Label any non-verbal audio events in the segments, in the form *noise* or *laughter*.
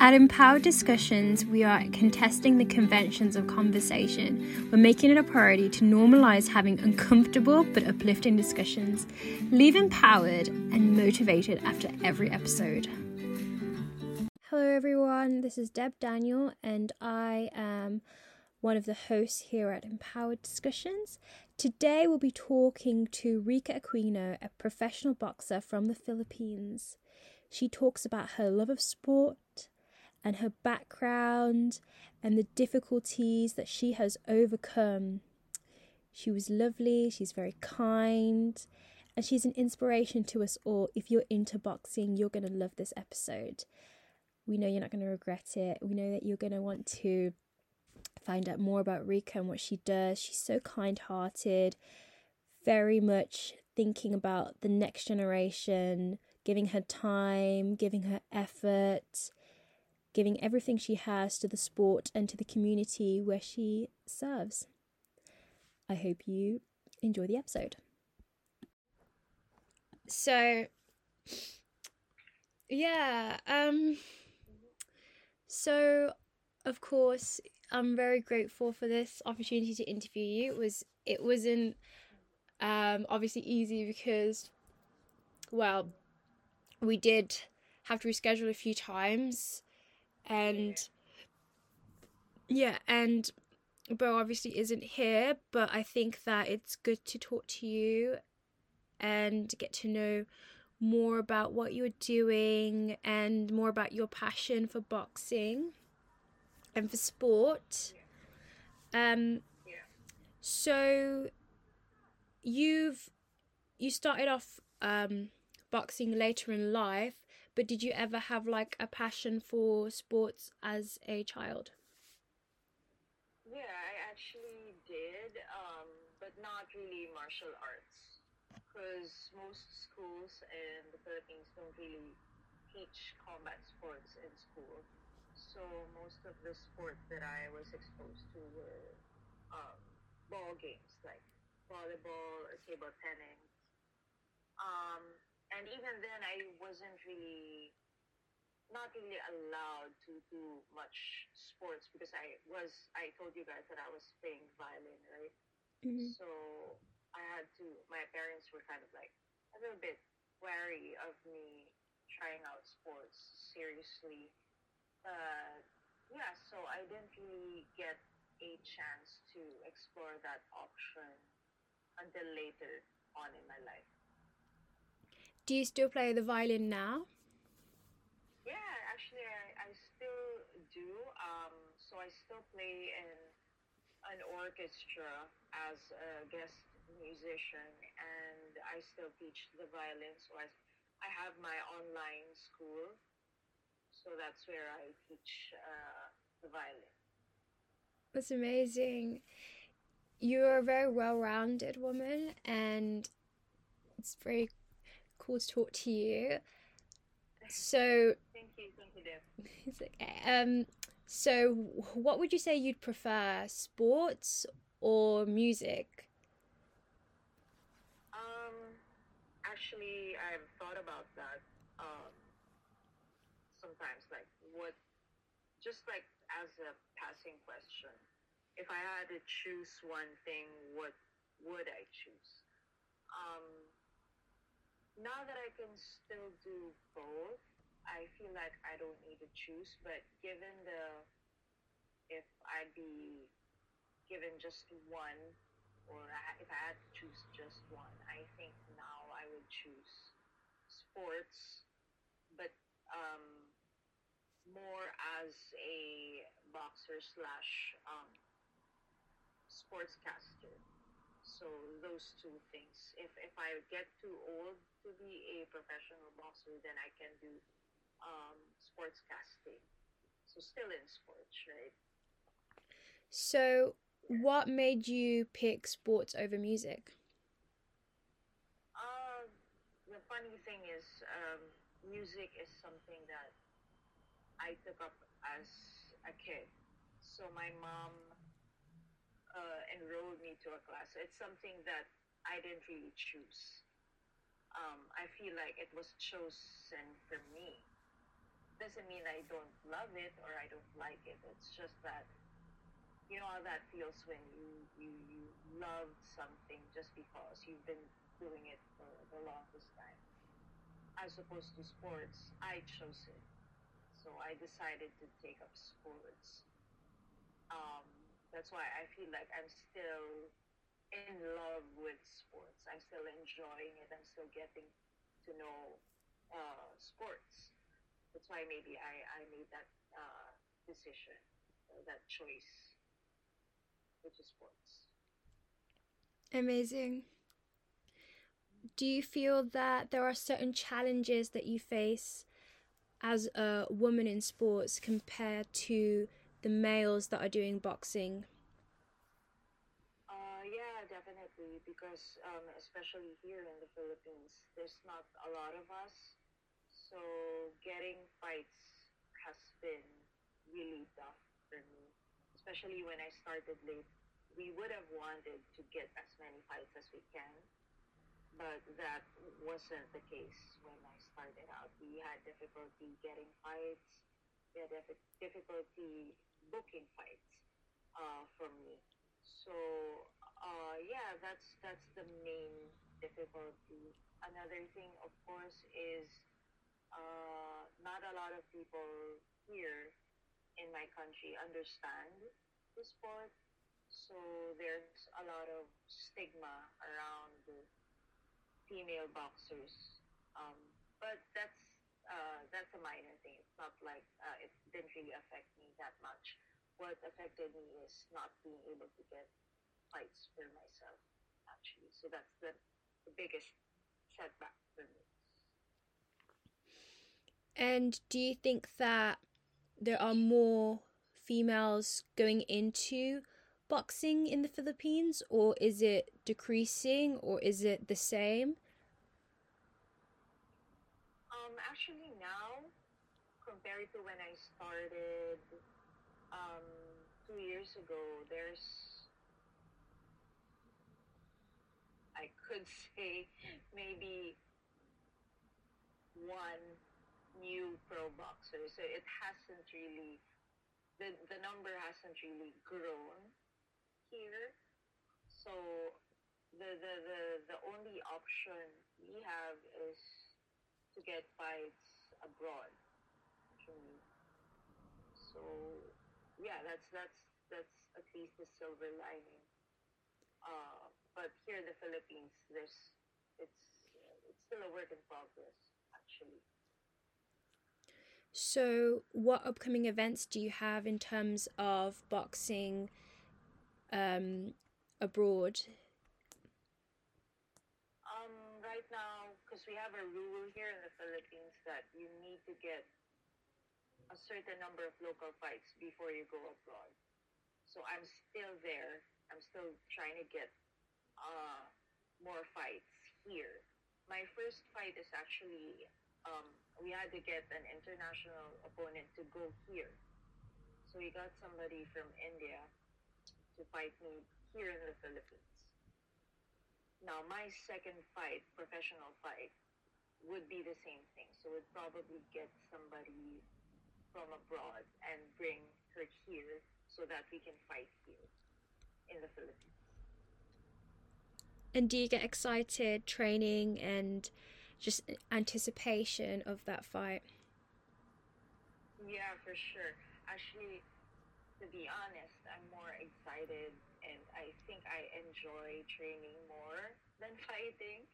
At Empoword Discussions, we are contesting the conventions of conversation. We're making it a priority to normalize having uncomfortable but uplifting discussions. Leave empowered and motivated after every episode. Hello, everyone. This is Deb Daniel, and I am one of the hosts here at Empoword Discussions. Today, we'll be talking to Rica Aquino, a professional boxer from the Philippines. She talks about her love of sport and her background and the difficulties that she has overcome. She was lovely, she's very kind, and she's an inspiration to us all. If you're into boxing, you're going to love this episode. We know you're not going to regret it. We know that you're going to want to find out more about Rica and what she does. She's so kind hearted, very much thinking about the next generation, giving her time, giving her effort, giving everything she has to the sport and to the community where she serves. I hope you enjoy the episode. So, yeah, um, so of course, I'm very grateful for this opportunity to interview you. It was it wasn't um, obviously easy because, well, we did have to reschedule a few times and yeah and Beau obviously isn't here but I think that it's good to talk to you and get to know more about what you're doing and more about your passion for boxing and for sport. Um so you've you started off um boxing later in life, but did you ever have like a passion for sports as a child? Yeah, I actually did, um, but not really martial arts, because most schools in the Philippines don't really teach combat sports in school. So most of the sports that I was exposed to were um, ball games like volleyball or table tennis. Um, and even then I wasn't really not really allowed to do much sports because I was I told you guys that I was playing violin, right? Mm-hmm. So I had to my parents were kind of like a little bit wary of me trying out sports seriously. But yeah, so I didn't really get a chance to explore that option until later on in my life. Do you still play the violin now? Yeah, actually, I, I still do. Um, so I still play in an orchestra as a guest musician, and I still teach the violin. So I, I have my online school. So that's where I teach uh, the violin. That's amazing. You're a very well rounded woman, and it's very cool to talk to you. So, thank you, thank you, Deb. *laughs* It's okay. Um, so what would you say you'd prefer, sports or music? Um, actually, I've thought about that. Um, sometimes, like, what, just like as a passing question, if I had to choose one thing, what would I choose? Um, now that I can still do both, I feel like I don't need to choose. But given the, if I'd be given just one, or if I had to choose just one, I think now I would choose sports, but um, more as a boxer slash um, sportscaster. So those two things. If if I get too old to be a professional boxer, then I can do um, sportscasting. So still in sports, right? So, what made you pick sports over music? Um, the funny thing is, um, music is something that I took up as a kid. So my mom uh, enrolled me to a class. So It's something that I didn't really choose. Um, I feel like it was chosen for me. doesn't mean I don't love it or I don't like it. It's just that you know how that feels when you you you love something just because you've been doing it for the longest time. As opposed to sports, I chose it. So I decided to take up sports. Um, that's why I feel like I'm still in love with sports. I'm still enjoying it. I'm still getting to know uh, sports. That's why maybe I, I made that uh, decision, uh, that choice, which is sports. Amazing. Do you feel that there are certain challenges that you face as a woman in sports compared to the males that are doing boxing? Uh, yeah, definitely. Because um, especially here in the Philippines, there's not a lot of us, so getting fights has been really tough for me. Especially when I started late, we would have wanted to get as many fights as we can, but that wasn't the case when I started out. We had difficulty getting fights. We had difficulty booking fights uh, for me. So uh, yeah, that's that's the main difficulty. Another thing, of course, is uh, not a lot of people here in my country understand the sport. So there's a lot of stigma around female boxers. Um, but that's uh, that's a minor thing. It's not like uh, it didn't really affect me that much. What affected me is not being able to get fights for myself, actually. So that's the, the biggest setback for me. And do you think that there are more females going into boxing in the Philippines, or is it decreasing, or is it the same? Um, actually, compared to when I started um, two years ago, there's I could *laughs* say maybe one new pro boxer. So it hasn't really, the, the number hasn't really grown here. So the, the, the, the only option we have is to get fights abroad. Actually. So yeah, that's that's that's at least the silver lining. Uh, but here in the Philippines, there's it's it's still a work in progress, actually. So, what upcoming events do you have in terms of boxing um, abroad? Um, right now, because we have a rule here in the Philippines that you need to get a certain number of local fights before you go abroad. So I'm still there. I'm still trying to get uh, more fights here. My first fight is actually um, we had to get an international opponent to go here. So we got somebody from India to fight me here in the Philippines. Now my second fight, professional fight, would be the same thing. So we'd probably get somebody from abroad and bring her here so that we can fight here in the Philippines. And do you get excited training and just anticipation of that fight? Yeah, for sure. Actually, to be honest, I'm more excited and I think I enjoy training more than *laughs* fighting.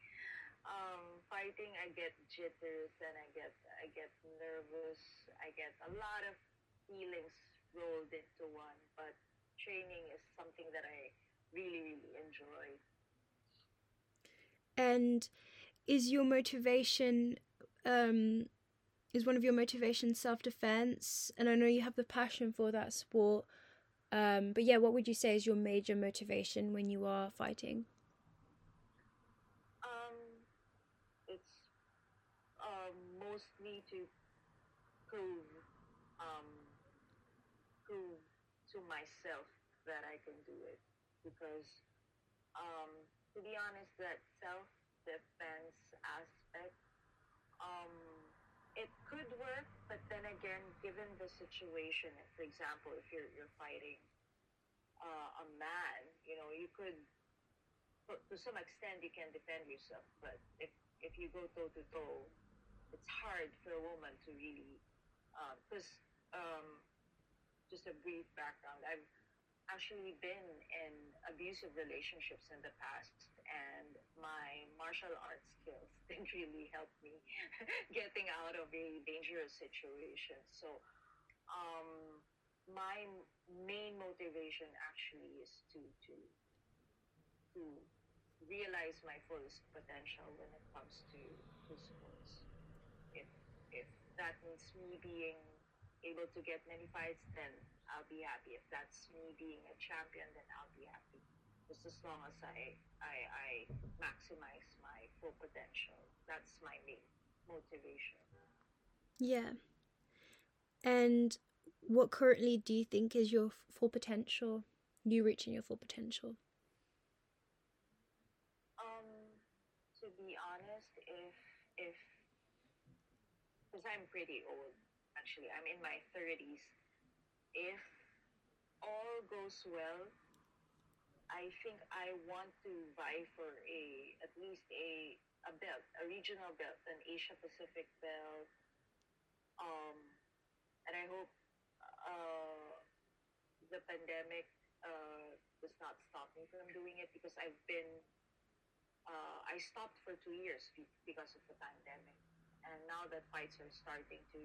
Um, fighting, I get jitters and I get I get nervous. I get a lot of feelings rolled into one. But training is something that I really really enjoy. And is your motivation um, is one of your motivations self defense? And I know you have the passion for that sport. Um, but yeah, what would you say is your major motivation when you are fighting? Um, it's mostly to prove um, prove to myself that I can do it. Because um, to be honest, that self defense aspect, um, it could work, but then again, given the situation, for example, if you're you're fighting uh, a man, you know, you could to some extent you can defend yourself, but if if you go toe to toe, it's hard for a woman to really because uh, um, just a brief background. I've actually been in abusive relationships in the past, and my martial arts skills *laughs* didn't really help me *laughs* getting out of a dangerous situation. So, um, my main motivation actually is to to to realize my fullest potential when it comes to, to sports. That means me being able to get many fights, then I'll be happy. If that's me being a champion, then I'll be happy. Just as long as I, I, I maximize my full potential. That's my main motivation. Yeah. And what currently do you think is your full potential? You reaching your full potential? Um, to be honest, if if because I'm pretty old, actually, I'm in my thirties. If all goes well, I think I want to vie for a at least a a belt, a regional belt, an Asia Pacific belt. Um, and I hope uh, the pandemic uh, does not stop me from doing it because I've been uh, I stopped for two years because of the pandemic, and now that fights are starting to,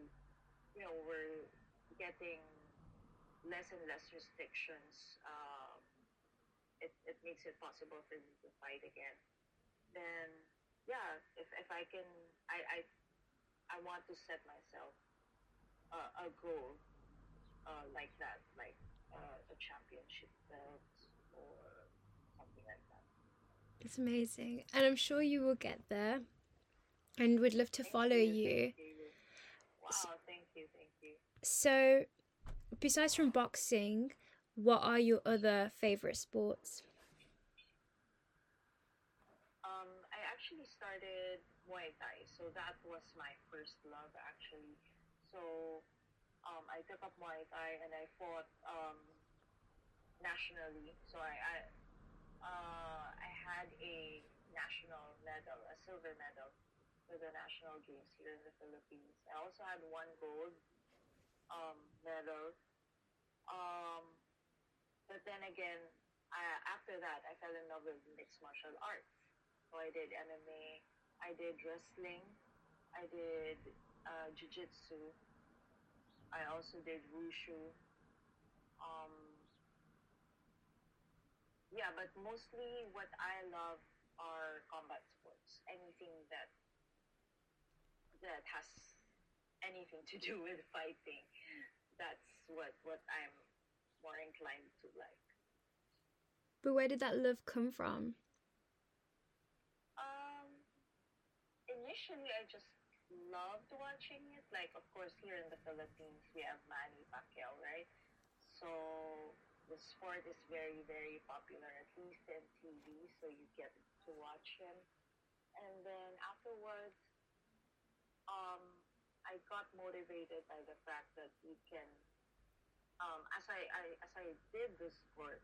you know, we're getting less and less restrictions, uh, it, it makes it possible for me to fight again. Then, yeah, if, if I can, I, I, I want to set myself a goal uh, like that, like uh, a championship belt or something like that. It's amazing. And I'm sure you will get there. And we'd love to thank follow you. you. Wow, thank you, thank you. So, besides from boxing, what are your other favorite sports? Um, I actually started Muay Thai, so that was my first love actually. So um, I took up Muay Thai and I fought um, nationally. So I I, uh, I had a national medal, a silver medal for the national games here in the Philippines. I also had one gold um, medal. Um, but then again, I, after that, I fell in love with mixed martial arts. So I did MMA, I did wrestling, I did uh, jiu-jitsu, I also did wushu. Um, yeah, but mostly what I love are combat sports. Anything that that has anything to do with fighting that's what what I'm more inclined to like. But where did that love come from? Um, initially, I just loved watching it. Like, of course, here in the Philippines, we have Manny Pacquiao, right? So the sport is very, very popular, at least in TV. So you get to watch him, and then afterwards, um, I got motivated by the fact that we can, um, as I, I as I did this sport,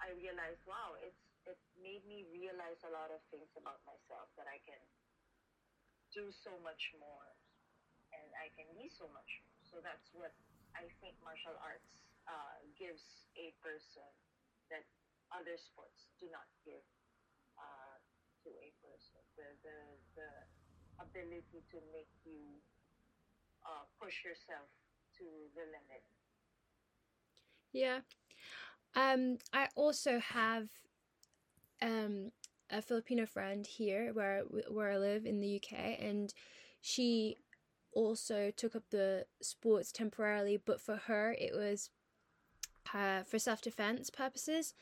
I realized, wow, it's it made me realize a lot of things about myself that I can do so much more, and I can be so much. More. So that's what I think martial arts uh, gives a person that other sports do not give uh, to a person. The, the the ability to make you uh, push yourself to the limit. Yeah. Um, I also have um, a Filipino friend here where where I live in the UK, and she also took up the sports temporarily, but for her it was uh, for self defense purposes.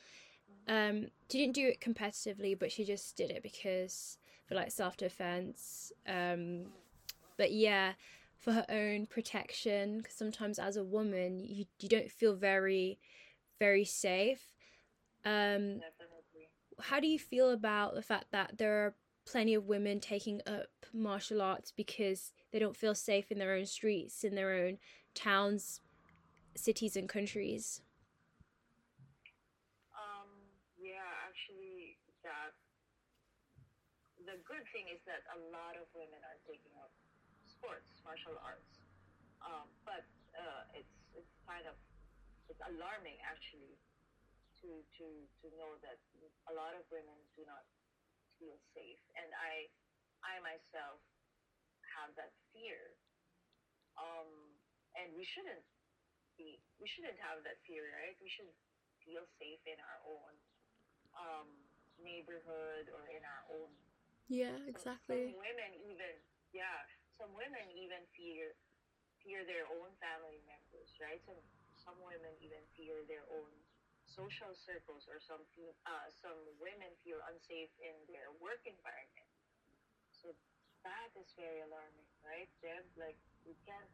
Um, she didn't do it competitively, but she just did it because for like self defense. Um, but yeah, for her own protection because sometimes as a woman you, you don't feel very very safe um how do you feel about the fact that there are plenty of women taking up martial arts because they don't feel safe in their own streets, in their own towns, cities, and countries. Um, yeah, actually, that the good thing is that a lot of women are taking up sports, martial arts. Um, but uh, it's it's kind of it's alarming actually to to to know that a lot of women do not feel safe, and I I myself have that fear. Um, and we shouldn't be we shouldn't have that fear, right? We should feel safe in our own um, neighborhood or in our own yeah exactly some women even yeah some women even fear fear their own family members, right? Some some women even fear their own social circles, or some uh, some women feel unsafe in their work environment. So that is very alarming, right, Deb? Like we can't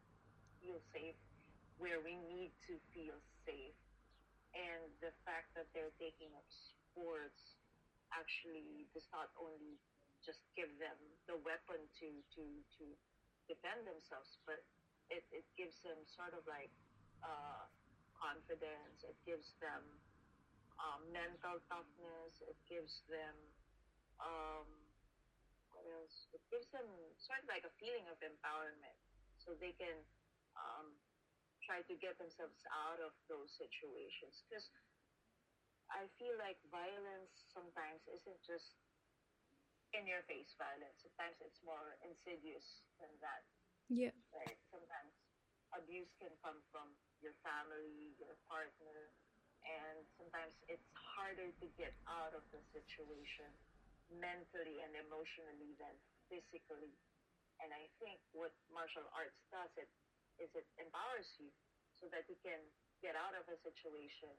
feel safe where we need to feel safe, and the fact that they're taking up sports actually does not only just give them the weapon to to to defend themselves, but it, it gives them sort of like uh, confidence. It gives them um, mental toughness. It gives them um, what else? It gives them sort of like a feeling of empowerment, so they can um, try to get themselves out of those situations. Because I feel like violence sometimes isn't just in your face violence. Sometimes it's more insidious than that. Yeah. Right. Sometimes abuse can come from your family, your partner, and sometimes it's harder to get out of the situation mentally and emotionally than physically. And I think what martial arts does it is it empowers you so that you can get out of a situation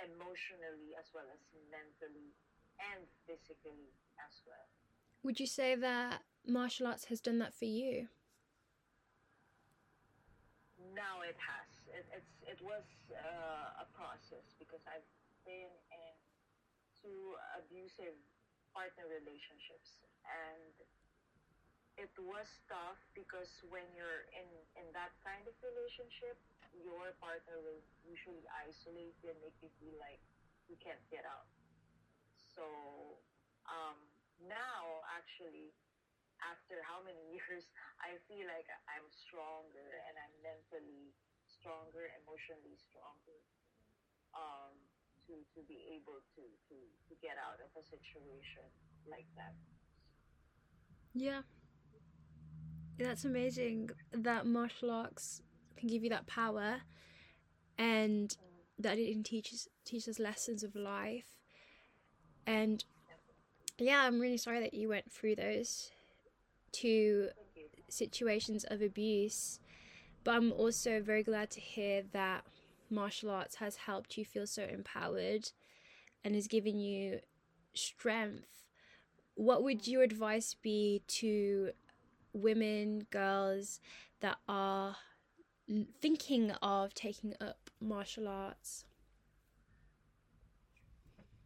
emotionally as well as mentally and physically as well. Would you say that martial arts has done that for you? now it has. It, it's it was uh, a process because I've been in two abusive partner relationships, and it was tough because when you're in in that kind of relationship, your partner will usually isolate you and make you feel like you can't get out. So um, now, actually, after how many *laughs* years, I feel like I'm stronger and I'm mentally stronger, emotionally stronger, um, to, to be able to, to, to get out of a situation like that. Yeah. That's amazing that martial arts can give you that power and that it teaches teaches lessons of life. And yeah, I'm really sorry that you went through those two situations of abuse. But I'm also very glad to hear that martial arts has helped you feel so empowered and has given you strength. What would your advice be to women, girls that are thinking of taking up martial arts?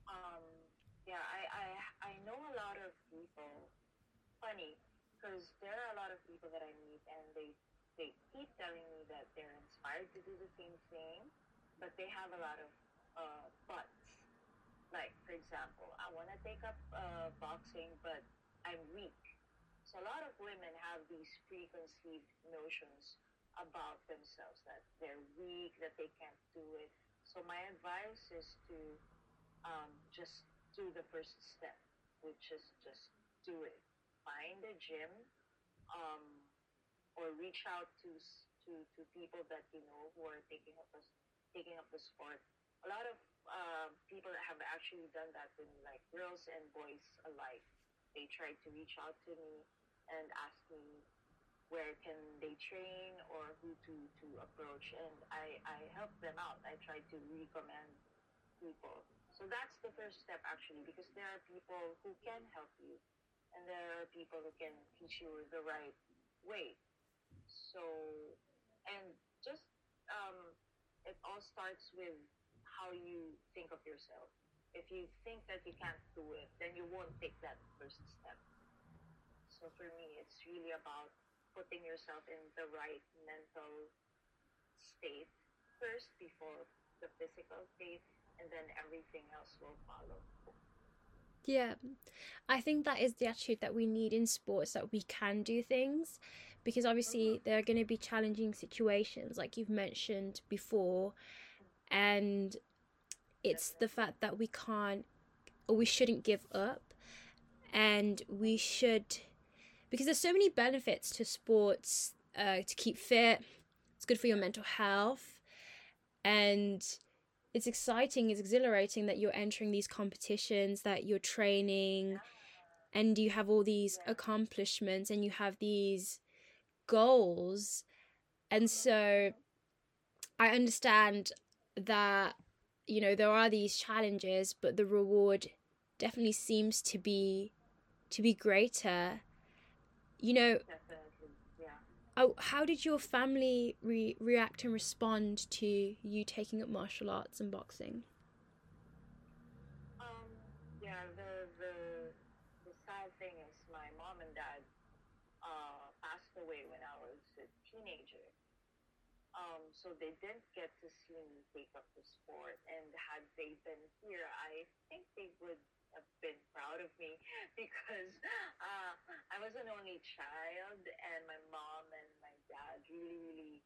Um, yeah, I, I, I know a lot of people. Funny, because there are a lot of people that I meet and they they keep telling me that they're inspired to do the same thing, but they have a lot of uh, buts. Like for example, I want to take up uh, boxing, but I'm weak. So a lot of women have these preconceived notions about themselves that they're weak, that they can't do it. So my advice is to um, just do the first step, which is just do it find a gym um, or reach out to, to, to people that you know who are taking up the, taking up the sport. A lot of uh, people have actually done that with me, like girls and boys alike. They tried to reach out to me and ask me where can they train or who to, to approach and I, I help them out. I try to recommend people. So that's the first step actually because there are people who can help you and there are people who can teach you the right way. So, and just um, it all starts with how you think of yourself. If you think that you can't do it, then you won't take that first step. So for me, it's really about putting yourself in the right mental state first before the physical state, and then everything else will follow. Yeah, I think that is the attitude that we need in sports that we can do things because obviously there are going to be challenging situations, like you've mentioned before, and it's the fact that we can't or we shouldn't give up and we should because there's so many benefits to sports uh, to keep fit it's good for your mental health and it's exciting it's exhilarating that you're entering these competitions that you're training and you have all these accomplishments and you have these goals. And so i understand that you know there are these challenges but the reward definitely seems to be to be greater. You know Oh, how did your family re- react and respond to you taking up martial arts and boxing Um, yeah, the, the the sad thing is my mom and dad uh, passed away when I was a teenager. Um, so they didn't get to see me take up the sport. And had they been here, I think they would have been proud of me *laughs* because uh, I was an only child, and my mom and my dad really, really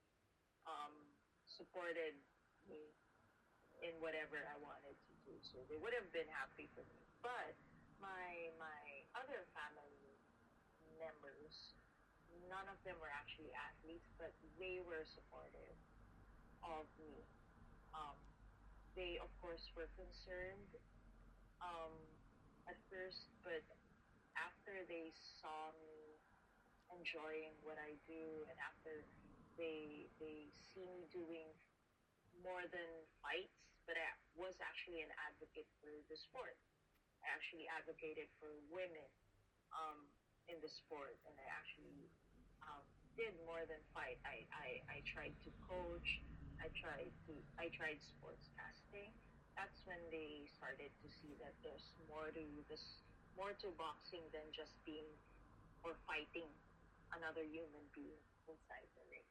um, supported me in whatever I wanted to do. So they would have been happy for me. But my my other family members, none of them were actually athletes, but they were supportive of me. Um, they of course were concerned um, at first, but after they saw me enjoying what I do, and after they they see me doing more than fights, but I was actually an advocate for the sport. I actually advocated for women um, in the sport, and I actually um, did more than fight. I, I, I tried to coach. I tried to I tried sports casting. That's when they started to see that there's more to this more to boxing than just being or fighting another human being inside the ring.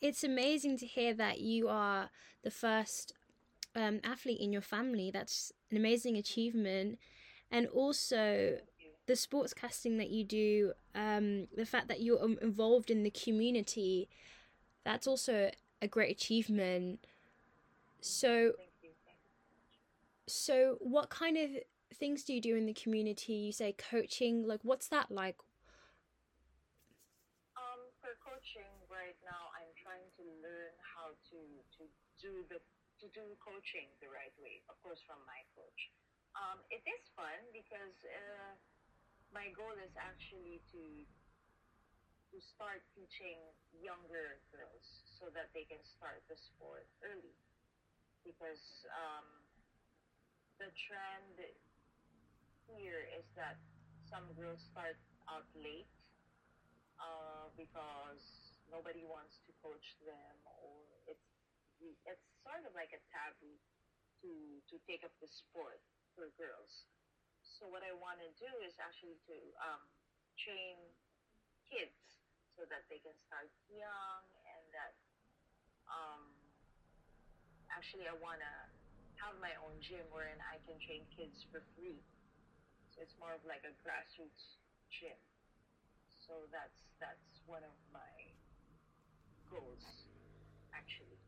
it's amazing to hear that you are the first um, athlete in your family that's an amazing achievement and also the sports casting that you do, um, the fact that you're um, involved in the community, that's also a great achievement. So, so what kind of things do you do in the community? You say coaching, like what's that like? Um, for coaching right now, I'm trying to learn how to to do the to do coaching the right way. Of course, from my coach. Um, it is fun because uh, my goal is actually to to start teaching younger girls so that they can start the sport early. Because um, the trend here is that some girls start out late uh, because nobody wants to coach them, or it's it's sort of like a taboo to to take up the sport for girls. So what I want to do is actually to um, train kids so that they can start young and that um, actually I want to have my own gym wherein I can train kids for free. So it's more of like a grassroots gym. So that's that's one of my goals, actually.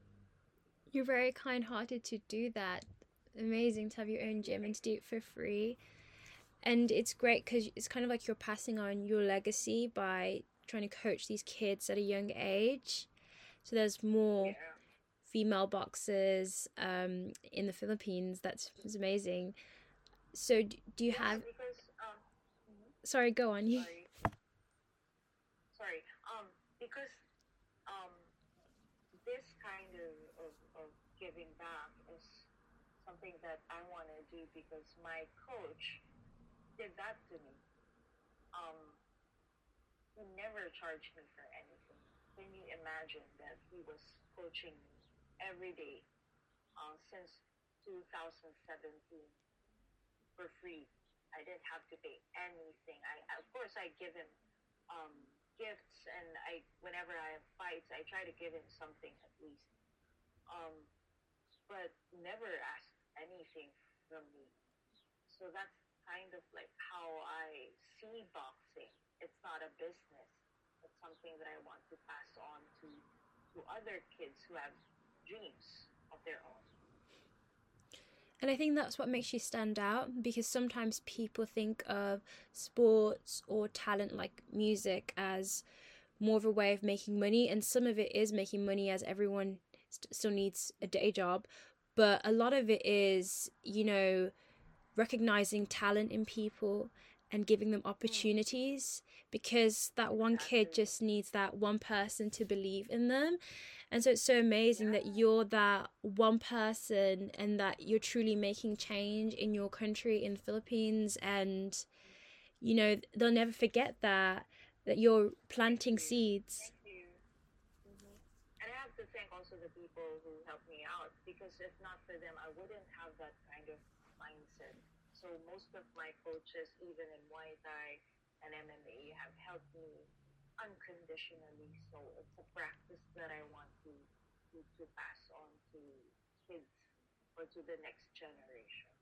You're very kind hearted to do that. Amazing to have your own gym and to do it for free. And it's great because it's kind of like you're passing on your legacy by trying to coach these kids at a young age. So there's more Yeah. female boxers um, in the Philippines. That's, that's amazing. So d- do you Yeah, have? because um, mhm. Sorry, go on. You. sorry, sorry. Um, because um, this kind of, of, of giving back is something that I want to do because my coach did that to me. Um, he never charged me for anything. Can you imagine that he was coaching me every day uh, since 2017 for free I didn't have to pay anything. I of course I give him um, gifts, and I whenever I have fights, I try to give him something at least. Um, but never ask anything from me. So that's kind of like how I see boxing. It's not a business. It's something that I want to pass on to to other kids who have dreams of their own. And I think that's what makes you stand out because sometimes people think of sports or talent like music as more of a way of making money, and some of it is making money as everyone st- still needs a day job, but a lot of it is, you know, recognizing talent in people and giving them opportunities because that one kid just needs that one person to believe in them. And so it's so amazing that you're that one person and that you're truly making change in your country in the Philippines and you know they'll never forget that that you're planting seeds. Thank you. Mm-hmm. And I have to thank also the people who helped me out because if not for them, I wouldn't have that kind of mindset. So most of my coaches, even in Muay Thai and MMA, have helped me unconditionally. So it's a practice that I want to to, to pass on to kids or to the next generation.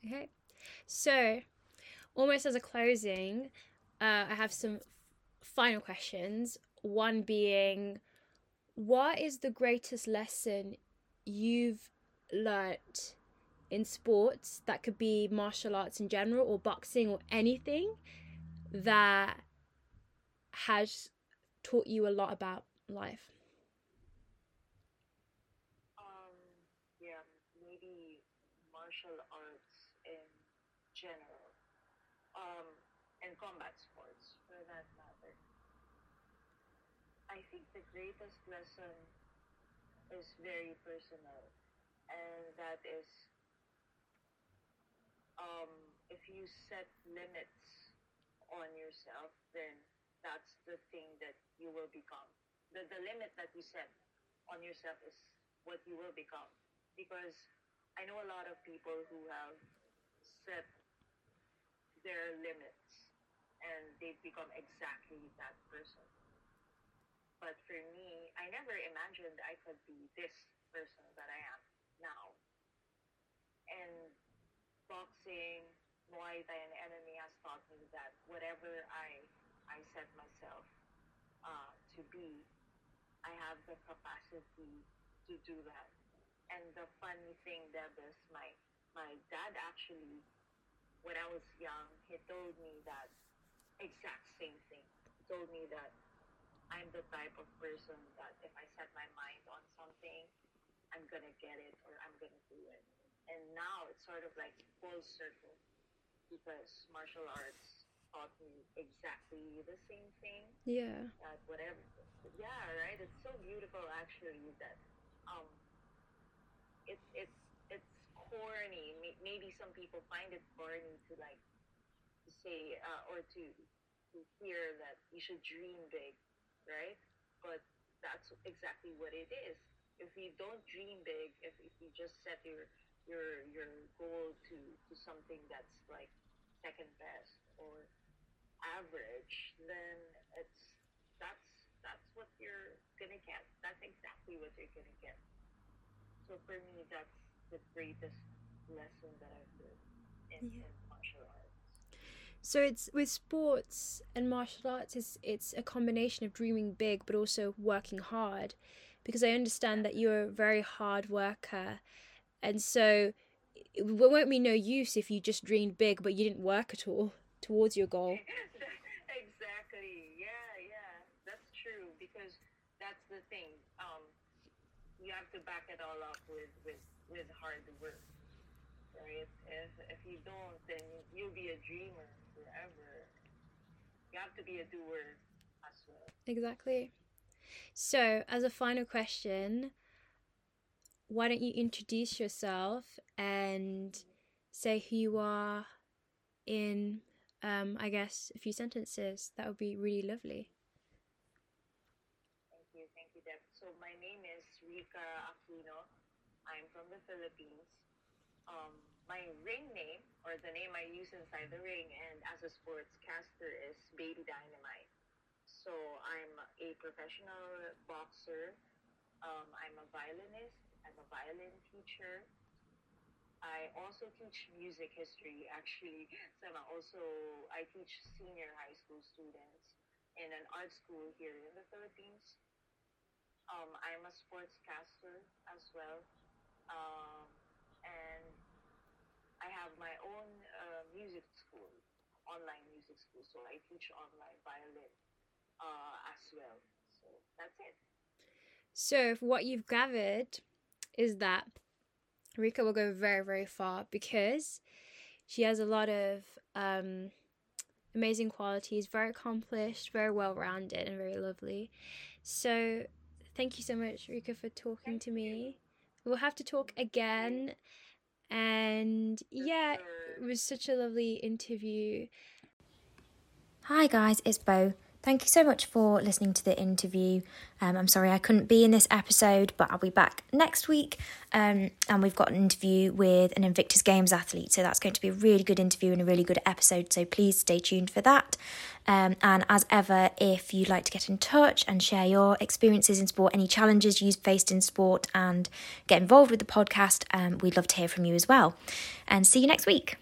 Okay. So, almost as a closing, uh, I have some final questions. One being, what is the greatest lesson you've learnt in sports that could be martial arts in general or boxing or anything that has taught you a lot about life? Um, yeah, maybe martial arts in general, um, and combat sports for that matter. I think the greatest lesson is very personal, and that is um, if you set limits on yourself, then that's the thing that you will become. The, the limit that you set on yourself is what you will become. Because I know a lot of people who have set their limits and they've become exactly that person. But for me, I never imagined I could be this person that I am now. And boxing, Muay Thai, and MMA has taught me that whatever I I set myself uh, to be, I have the capacity to do that. And the funny thing, Deb, is my my dad actually, when I was young, he told me that exact same thing. He told me that I'm the type of person that if I set my mind on something, I'm gonna get it or I'm gonna do it. And now it's sort of like full circle because martial arts taught me exactly the same thing. Yeah. That whatever. Yeah, right. It's so beautiful actually that um, it's it's it's corny. Maybe some people find it corny to like to say uh, or to to hear that you should dream big, right? But that's exactly what it is. If you don't dream big, if, if you just set your your your goal to to something that's like second best or average, then it's that's that's what you're gonna get. That's exactly what you're gonna get. So for me, that's the greatest lesson that I've learned in, yeah. in martial arts. So it's with sports and martial arts, it's it's a combination of dreaming big but also working hard, because I understand that you're a very hard worker and so it won't be no use if you just dreamed big but you didn't work at all towards your goal. *laughs* exactly. Yeah, yeah. That's true because that's the thing. Um, you have to back it all up with, with, with hard work. Right? If, if you don't, then you'll be a dreamer forever. You have to be a doer as well. Exactly. So, as a final question, why don't you introduce yourself and say who you are in, um, I guess, a few sentences? That would be really lovely. Thank you, thank you, Deb. So my name is Rica Aquino. I'm from the Philippines. Um, my ring name or the name I use inside the ring and as a sportscaster is Baby Dynamite. So I'm a professional boxer. Um, I'm a violinist. I'm a violin teacher. I also teach music history actually. So I'm also I teach senior high school students in an art school here in the Philippines. Um, I'm a sportscaster as well, um, and I have my own uh, music school, online music school. So I teach online violin uh, as well. So that's it. So what you've gathered is that Rica will go very, very far because she has a lot of um, amazing qualities, very accomplished, very well rounded, and very lovely. So, thank you so much, Rica, for talking to me. We'll have to talk again. And yeah, it was such a lovely interview. Hi, guys, it's Beau. Thank you so much for listening to the interview. Um, I'm sorry I couldn't be in this episode, but I'll be back next week. Um, and we've got an interview with an Invictus Games athlete, so that's going to be a really good interview and a really good episode. So please stay tuned for that. Um, and as ever, if you'd like to get in touch and share your experiences in sport, any challenges you've faced in sport, and get involved with the podcast, um, we'd love to hear from you as well. And see you next week.